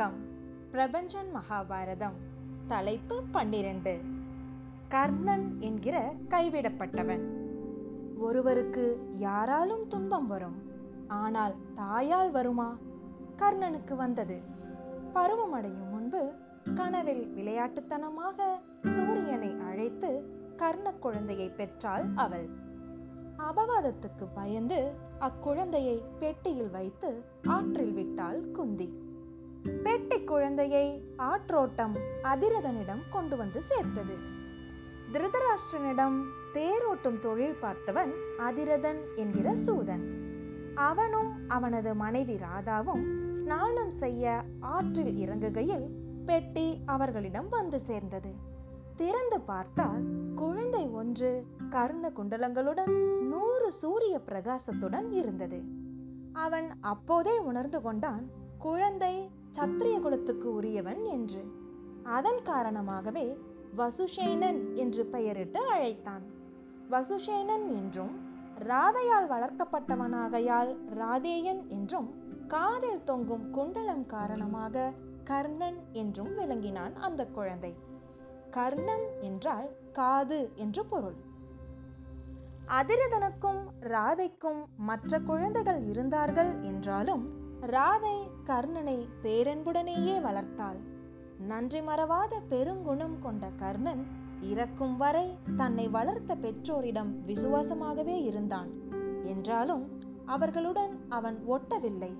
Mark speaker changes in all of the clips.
Speaker 1: வணக்கம். பிரபஞ்சன் மகாபாரதம். தலைப்பு பன்னிரண்டு. கர்ணன் என்கிற கைவிடப்பட்டவன். ஒருவருக்கு யாராலும் துன்பம் வரும் ஆனால் தாயால் வருமா? கர்ணனுக்கு வந்தது. பருவமடையும் முன்பு கனவில் விளையாட்டுத்தனமாக சூரியனை அழைத்து கர்ண குழந்தையை பெற்றாள் அவள். அபவாதத்துக்கு பயந்து அக்குழந்தையை பெட்டியில் வைத்து ஆற்றில் விட்டாள் குந்தி. பெட்டி குழந்தையை ஆற்றோட்டம் அதிரதனிடம் கொண்டு வந்து சேர்த்தது. திருதராஷ்டிரனிடம் தேரோட்டும் தொழில் பார்த்தவன் அதிரதன் என்கிற சூதன். அவனும் அவனது மனைவி ராதாவும் ஸ்நானம் செய்ய ஆற்றில் இறங்குகையில் பெட்டி அவர்களிடம் வந்து சேர்ந்தது. திறந்து பார்த்தால் குழந்தை ஒன்று கர்ண குண்டலங்களுடன் நூறு சூரிய பிரகாசத்துடன் இருந்தது. அவன் அப்போதே உணர்ந்து கொண்டான் குழந்தை சத்திரிய குலத்துக்கு உரியவன் என்று. அதன் காரணமாகவே வசுஷேனன் என்று பெயரிட்டு அழைத்தான். வசுஷேனன் என்றும் ராதையால் வளர்க்கப்பட்டவனாகையால் ராதேயன் என்றும் காதில் தொங்கும் குண்டலம் காரணமாக கர்ணன் என்றும் விளங்கினான் அந்த குழந்தை. கர்ணன் என்றால் காது என்று பொருள். அதிரதனுக்கும் ராதைக்கும் மற்ற குழந்தைகள் இருந்தார்கள் என்றாலும் ராதை கர்ணனை பேரன்புடனேயே வளர்த்தாள். நன்றி மறவாத பெருங்குணம் கொண்ட கர்ணன் இறக்கும் வரை தன்னை வளர்த்த பெற்றோரிடம் விசுவாசமாகவே இருந்தான். என்றாலும் அவர்களுடன் அவன் ஒட்டவில்லை.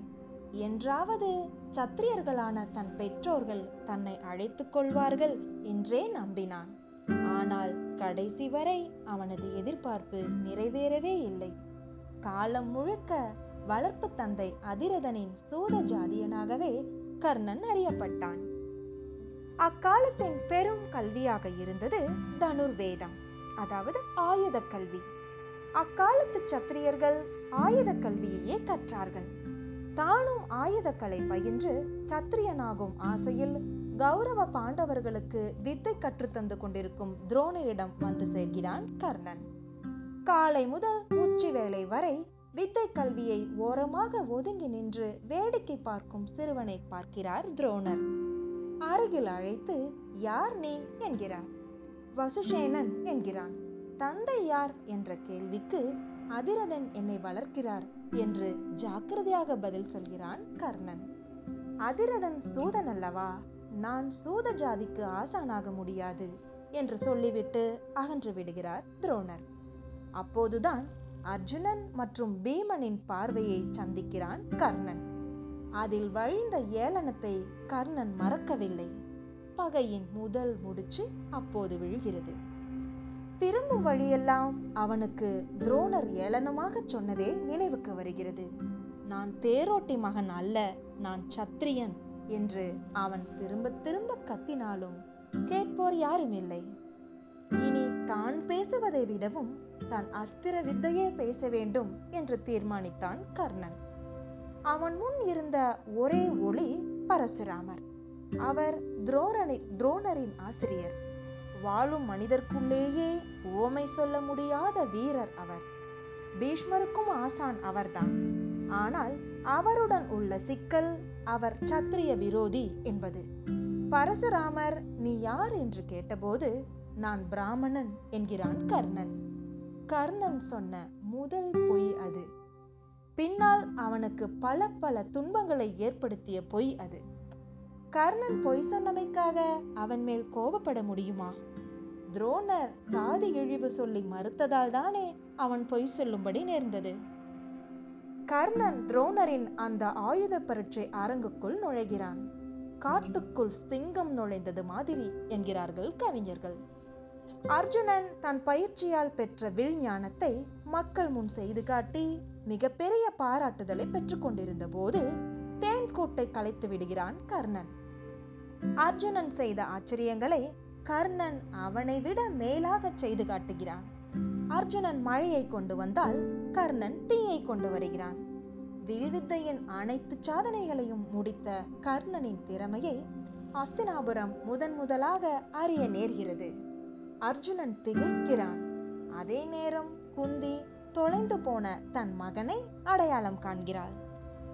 Speaker 1: என்றாவது சத்திரியர்களான தன் பெற்றோர்கள் தன்னை அழைத்துக் கொள்வார்கள் என்றே நம்பினான். ஆனால் கடைசி வரை அவனது எதிர்பார்ப்பு நிறைவேறவே இல்லை. காலம் முழுக்க வளர்ப்பு தந்தை அதிரதனின் சூத ஜாதியனாகவே கர்ணன் அறியப்பட்டான். அக்காலத்தின் பெரும் கல்வியாக இருந்தது தனுர்வேதம் அதாவது ஆயுத கல்வி. அக்காலத்து சத்திரியர்கள் ஆயுத கல்வியையே கற்றார்கள். தானும் ஆயுதக்கலை பயின்று சத்திரியனாகும் ஆசையில் கௌரவ பாண்டவர்களுக்கு வித்தை கற்றுத்தந்து கொண்டிருக்கும் துரோணரிடம் வந்து சேர்கிறான் கர்ணன். காலை முதல் உச்சி வேளை வரை வித்தை கல்வியை ஓரமாக ஒதுங்கி நின்று வேடிக்கை பார்க்கும் சிறுவனை பார்க்கிறார் துரோணர் அருகில் அழைத்து யார் நீ? என்கிறார். வசுஷேனன் என்கிறான். தந்தை யார்? என்ற கேள்விக்கு அதிரதன் என்னை வளர்க்கிறார் என்று ஜாக்கிரதையாக பதில் சொல்கிறான் கர்ணன். அதிரதன் சூதன் அல்லவா? நான் சூத ஜாதிக்கு ஆசானாக முடியாது என்று சொல்லிவிட்டு அகன்று விடுகிறார் துரோணர். அப்போதுதான் அர்ஜுனன் மற்றும் பீமனின் பார்வையை சந்திக்கிறான் கர்ணன். அதில் வழிந்த ஏளனத்தை கர்ணன் மறக்கவில்லை. பகையின் முதல் முடிச்சு அப்போது விழுகிறது. திரும்பும் வழியெல்லாம் அவனுக்கு துரோணர் ஏளனமாக சொன்னதே நினைவுக்கு வருகிறது. நான் தேரோட்டி மகன் அல்ல நான் சத்திரியன் என்று அவன் திரும்ப திரும்ப கத்தினாலும் கேட்போர் யாரும் இல்லை இனி தான் பேசுவதை விடவும் தன் அஸ்திர வித்தையே பேச வேண்டும் என்று தீர்மானித்தான் கர்ணன். அவன் முன் இருந்த ஒரே ஒளி பரசுராமர். அவர் துரோணனை துரோணரின் ஆசிரியர். வாழும் மனிதர்க்குள்ளேயே ஓமை சொல்ல முடியாத வீரர் அவர். பீஷ்மருக்கும் ஆசான் அவர்தான். ஆனால் அவருடன் உள்ள சிக்கல் அவர் சத்திரிய விரோதி என்பது. பரசுராமர் நீ யார்? என்று கேட்டபோது நான் பிராமணன் என்கிறான் கர்ணன். கர்ணன் சொன்ன முதல் பொய் அது. பின்னால் அவனுக்கு பல பல துன்பங்களை ஏற்படுத்திய பொய் அது. கர்ணன் பொய் சொன்னமைக்காக அவன் மேல் கோபப்பட முடியுமா? துரோணர் சாதி இழிவு சொல்லி மறுத்ததால் தானே அவன் பொய் சொல்லும்படி நேர்ந்தது. கர்ணன் துரோணரின் அந்த ஆயுத பரீட்சை அரங்குக்குள் நுழைகிறான். காட்டுக்குள் சிங்கம் நுழைந்தது மாதிரி என்கிறார்கள் கவிஞர்கள். அர்ஜுனன் தன் பயிற்சியால் பெற்ற வில் ஞானத்தை மக்கள் முன் செய்து காட்டி மிகப்பெரிய பாராட்டுதலை பெற்றுக்கொண்டிருந்த போது தேன்கூட்டை கலைத்து விடுகிறான் கர்ணன். அர்ஜுனன் செய்த ஆச்சரியங்களை கர்ணன் அவனை விட மேலாக செய்து காட்டுகிறான். அர்ஜுனன் மழையை கொண்டு வந்தால் கர்ணன் தீயை கொண்டு வருகிறான். வில்வித்தையின் அனைத்து சாதனைகளையும் முடித்த கர்ணனின் திறமையை அஸ்தினாபுரம் முதன் முதலாக அறிய நேர்கிறது. அர்ஜுனன் திகைக்கிறான். அதே நேரம் குந்தி தொலைந்து போன தன் மகனை அடையாளம் காண்கிறாள்.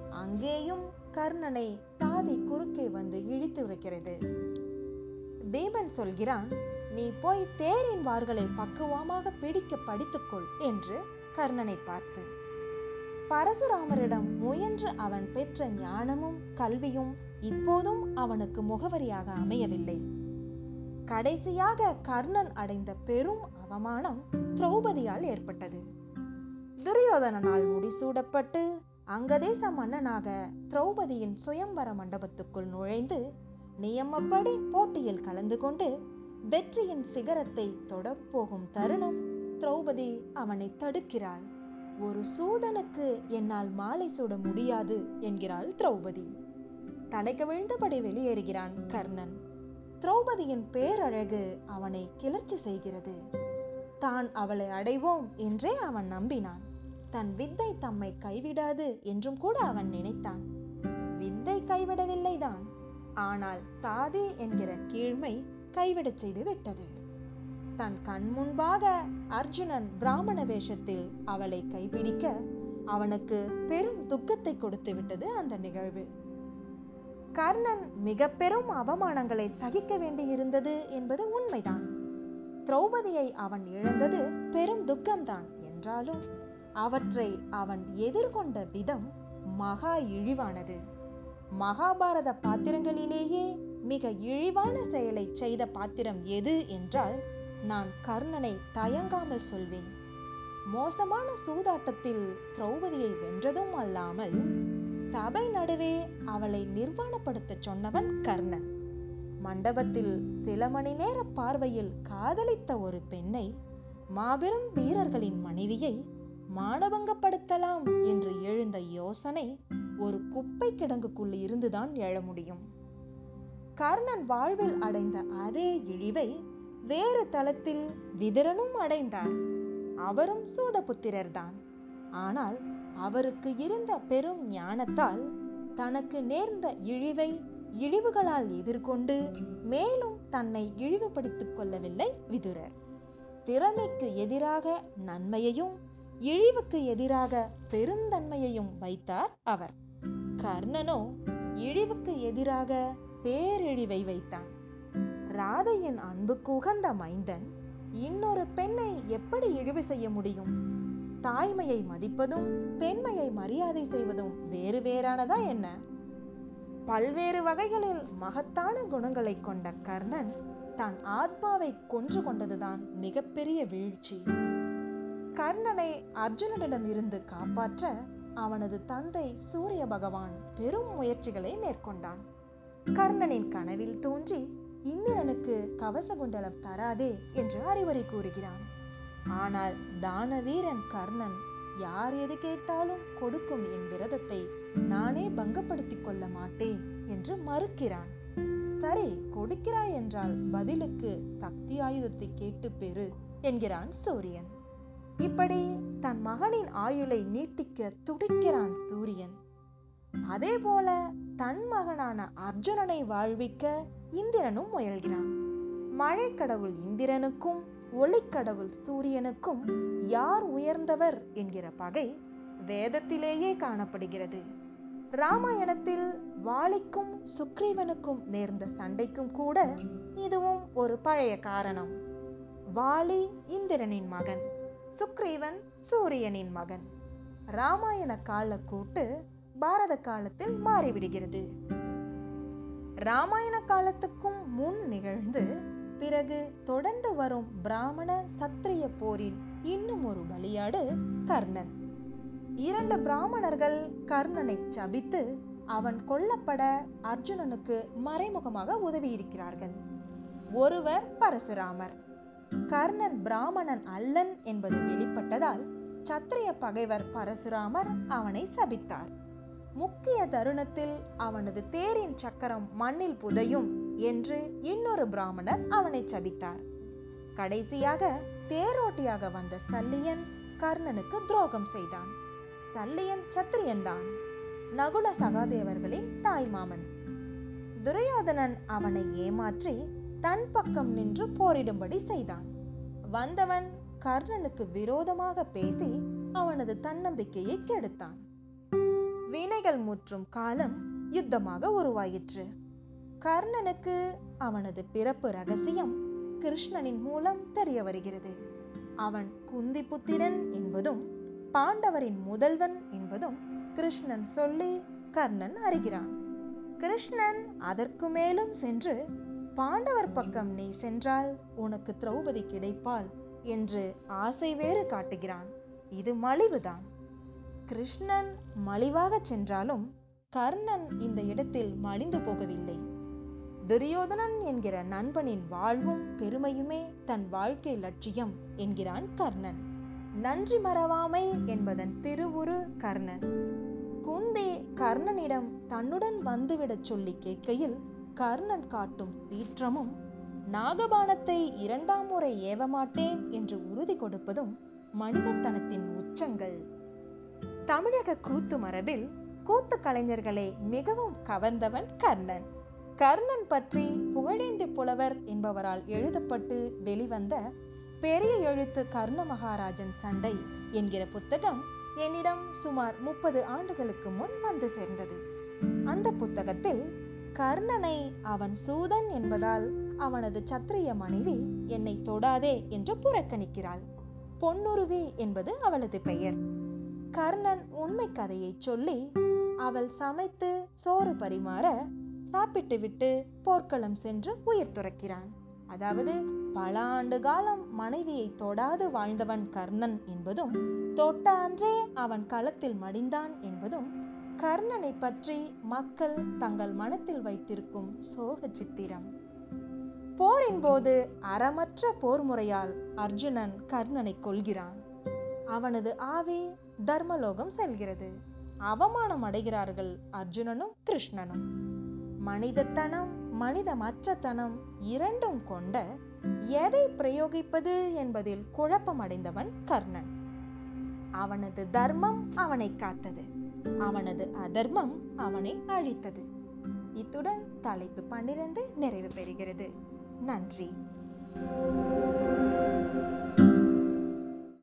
Speaker 1: அங்கேயும் கர்ணனை சாதி குறுக்கே வந்து இழித்து வைக்கிறது பீமன் சொல்கிறான் நீ போய் தேரின் வார்களை பக்குவமாக பிடிக்க படித்துக்கொள் என்று கர்ணனை பார்த்து. பரசுராமரிடம் முயன்று அவன் பெற்ற ஞானமும் கல்வியும் இப்போதும் அவனுக்கு முகவரியாக அமையவில்லை. கடைசியாக கர்ணன் அடைந்த பெரும் அவமானம் திரௌபதியால் ஏற்பட்டது. துரியோதனனால் முடிசூடப்பட்டு அங்கதேச மன்னனாக திரௌபதியின் சுயம்வர மண்டபத்துக்குள் நுழைந்து நியமப்படி போட்டியில் கலந்து கொண்டு வெற்றியின் சிகரத்தை தொடப்போகும் தருணம் திரௌபதி அவனை தடுக்கிறாள். ஒரு சூதனுக்கு என்னால் மாலை சூட முடியாது என்கிறாள் திரௌபதி. தலைக்கு விழுந்தபடி வெளியேறுகிறான் கர்ணன். திரௌபதியின் பேரழகு அவனை கிளர்ச்சி செய்கிறது. தான் அவளை அடைவோம் என்றே அவன் நம்பினான். தன் வித்தை தம்மை கைவிடாது என்றும் கூட அவன் நினைத்தான். வித்தை கைவிடவில்லைதான் ஆனால் தாதி என்கிற கீழ்மை கைவிடச் செய்து விட்டது. தன் கண் முன்பாக அர்ஜுனன் பிராமண வேஷத்தில் அவளை கைப்பிடிக்க அவனுக்கு பெரும் துக்கத்தை கொடுத்து விட்டது அந்த நிகழ்வு. கர்ணன் மிக பெரும் அவமானங்களை சகிக்க வேண்டியிருந்தது என்பது உண்மைதான். திரௌபதியை அவன் இழந்தது பெரும் துக்கம்தான் என்றாலும் அவற்றை அவன் எதிர்கொண்ட விதம் மகா இழிவானது. மகாபாரத பாத்திரங்களிலேயே மிக இழிவான செயலை செய்த பாத்திரம் எது என்றால் நான் கர்ணனை தயங்காமல் சொல்வேன். மோசமான சூதாட்டத்தில் திரௌபதியை வென்றதும் அல்லாமல் சபை நடுவே அவளை நிர்வாணப்படுத்த சொன்னவன் கர்ணன். மண்டபத்தில் சில மணி நேர பார்வையில் காதலித்த ஒரு பெண்ணை மாபெரும் வீரர்களின் மனைவியை மானபங்கப்படுத்தலாம் என்று எழுந்த யோசனை ஒரு குப்பை கிடங்குக்குள் இருந்துதான் எழ முடியும். கர்ணன் வாழ்வில் அடைந்த அதே இழிவை வேறு தளத்தில் விதிரனும் அடைந்தார். அவரும் சூதபுத்திரர்தான். ஆனால் அவருக்கு இருந்த பெரும் ஞானத்தால் தனக்கு நேர்ந்த இழிவை இழிவுகளால் எதிர்கொண்டு மேலும் தன்னை இழிவுபடுத்திக் கொள்ளவில்லை விதுரர். திறமைக்கு எதிராக நன்மையையும் இழிவுக்கு எதிராக பெருந்தன்மையையும் வைத்தார் அவர். கர்ணனோ இழிவுக்கு எதிராக பேரிழிவை வைத்தான். ராதையின் அன்புக்கு உகந்த மைந்தன் இன்னொரு பெண்ணை எப்படி இழிவு செய்ய முடியும்? தாய்மையை மதிப்பதும் பெண்மையை மரியாதை செய்வதும் வேறு வேறானதா என்ன? பல்வேறு வகைகளில் மகத்தான குணங்களை கொண்ட கர்ணன் தான் ஆத்மாவை கொன்று கொண்டதுதான் மிகப்பெரிய வீழ்ச்சி. கர்ணனை அர்ஜுனனிடம் இருந்து காப்பாற்ற அவனது தந்தை சூரிய பகவான் பெரும் முயற்சிகளை மேற்கொண்டான். கர்ணனின் கனவில் தோன்றி இந்திரனுக்கு கவசகுண்டலம் தராதே என்று அறிவுரை கூறுகிறான். ஆனால் தானவீரன் கர்ணன் யார் எது கேட்டாலும் கொடுக்கும் என் விரதத்தை நானே பங்கப்படுத்திக் கொள்ள மாட்டேன் என்று மறுக்கிறான். சரி கொடுக்கிறாய் என்றால் பதிலுக்கு சக்தி ஆயுதத்தை கேட்டு பெறு என்கிறான் சூரியன். இப்படி தன் மகனின் ஆயுளை நீட்டிக்க துடிக்கிறான் சூரியன். அதே போல தன் மகனான அர்ஜுனனை வாழ்விக்க இந்திரனும் முயல்கிறான். மழை கடவுள் இந்திரனுக்கும் ஒளிக்கடவுள் சூரியனுக்கும் யார் உயர்ந்தவர் என்கிற பகை வேதத்திலேயே காணப்படுகிறது. ராமாயணத்தில் வாளிக்கும் சுக்ரீவனுக்கும் நேர்ந்த சண்டைக்கும் கூட இதுவும் ஒரு பழைய காரணம். வாலி இந்திரனின் மகன் சுக்ரீவன் சூரியனின் மகன். ராமாயண கால கூட்டு பாரத காலத்தில் மாறிவிடுகிறது. ராமாயண காலத்துக்கும் முன் நிகழ்ந்து பிறகு தொடர்ந்து வரும் பிராமண சத்திரிய போரின் இன்னும் ஒரு பலியாடு கர்ணன். இரண்டு பிராமணர்கள் கர்ணனை சபித்து அவன் கொல்லப்பட அர்ஜுனனுக்கு மறைமுகமாக உதவியிருக்கிறார்கள். ஒருவர் பரசுராமர். கர்ணன் பிராமணன் அல்லன் என்பது வெளிப்பட்டதால் சத்திரிய பகைவர் பரசுராமர் அவனை சபித்தார். முக்கிய தருணத்தில் அவனது தேரின் சக்கரம் மண்ணில் புதையும் என்று இன்னொரு பிராமணர் அவனை சபித்தார். கடைசியாக தேரோட்டியாக வந்த சல்லியன் கர்ணனுக்கு துரோகம் செய்தான். சல்லியன் சத்திரியன்தான் நகுல சகாதேவர்களின் தாய்மாமன் துரியோதனன் அவனை ஏமாற்றி தன் பக்கம் நின்று போரிடும்படி செய்தான். வந்தவன் கர்ணனுக்கு விரோதமாக பேசி அவனது தன்னம்பிக்கையை கெடுத்தான். வினைகள் முற்றும் காலம் யுத்தமாக உருவாயிற்று. கர்ணனுக்கு அவனது பிறப்பு ரகசியம் கிருஷ்ணனின் மூலம் தெரிய வருகிறது. அவன் குந்தி புத்திரன் என்பதும் பாண்டவரின் முதல்வன் என்பதும் கிருஷ்ணன் சொல்லி கர்ணன் அறிகிறான். கிருஷ்ணன் அதற்கு மேலும் சென்று பாண்டவர் பக்கம் நீ சென்றால் உனக்கு திரௌபதி கிடைப்பாள் என்று ஆசை வேறு காட்டுகிறான். இது மலிவுதான். கிருஷ்ணன் மலிவாகச் சென்றாலும் கர்ணன் இந்த இடத்தில் மலிந்து போகவில்லை. துரியோதனன் என்கிற நண்பனின் வாழ்வும் பெருமையுமே தன் வாழ்க்கை லட்சியம் என்கிறான் கர்ணன். நன்றி மறவாமை என்பதன் திருவுரு கர்ணன். குந்தி கர்ணனிடம் தன்னுடன் வந்துவிடச் சொல்லி கேட்கையில் கர்ணன் காட்டும் சீற்றமும் நாகபானத்தை இரண்டாம் முறை ஏவமாட்டேன் என்று உறுதி கொடுப்பதும் மனிதத்தனத்தின் உச்சங்கள். தமிழக கூத்து மரபில் கூத்து கலைஞர்களை மிகவும் கவர்ந்தவன் கர்ணன். கர்ணன் பற்றி புகழேந்தி புலவர் என்பவரால் எழுதப்பட்டு வெளிவந்த பெரிய எழுத்து கர்ண மகாராஜன் சண்டை என்கிற புத்தகம் என்னிடம் சுமார் முப்பது ஆண்டுகளுக்கு முன் வந்து சேர்ந்தது. அந்த புத்தகத்தில் கர்ணனை அவன் சூதன் என்பதால் அவனது சத்திரிய மனைவி என்னை தொடாதே என்று புறக்கணிக்கிறாள். பொன்னுருவி என்பது அவளது பெயர். கர்ணன் உண்மை கதையை சொல்லி அவள் சமைத்து சோறு பரிமாற சாப்பிட்டுவிட்டு போர்க்களம் சென்று உயிர் துறக்கிறான். அதாவது பல ஆண்டு காலம் மனைவியை தொடாது வாழ்ந்தவன் கர்ணன் என்பதும் தொட்ட அன்றே அவன் களத்தில் மடிந்தான் என்பதும் கர்ணனை பற்றி மக்கள் தங்கள் மனத்தில் வைத்திருக்கும் சோக சித்திரம். போரின் போது அறமற்ற போர் முறையால் அர்ஜுனன் கர்ணனை கொள்கிறான் அவனது ஆவி தர்மலோகம் செல்கிறது. அவமானம் அடைகிறார்கள் அர்ஜுனனும் கிருஷ்ணனும். மனிதத்தனம் மனிதமற்றத்தனம் இரண்டும் கொண்ட எதை பிரயோகிப்பது என்பதில் குழப்பமடைந்தவன் கர்ணன். அவனது தர்மம் அவனை காத்தது. அவனது அதர்மம் அவனை அழித்தது. இத்துடன் தலைப்பு பன்னிரண்டு நிறைவு பெறுகிறது. நன்றி.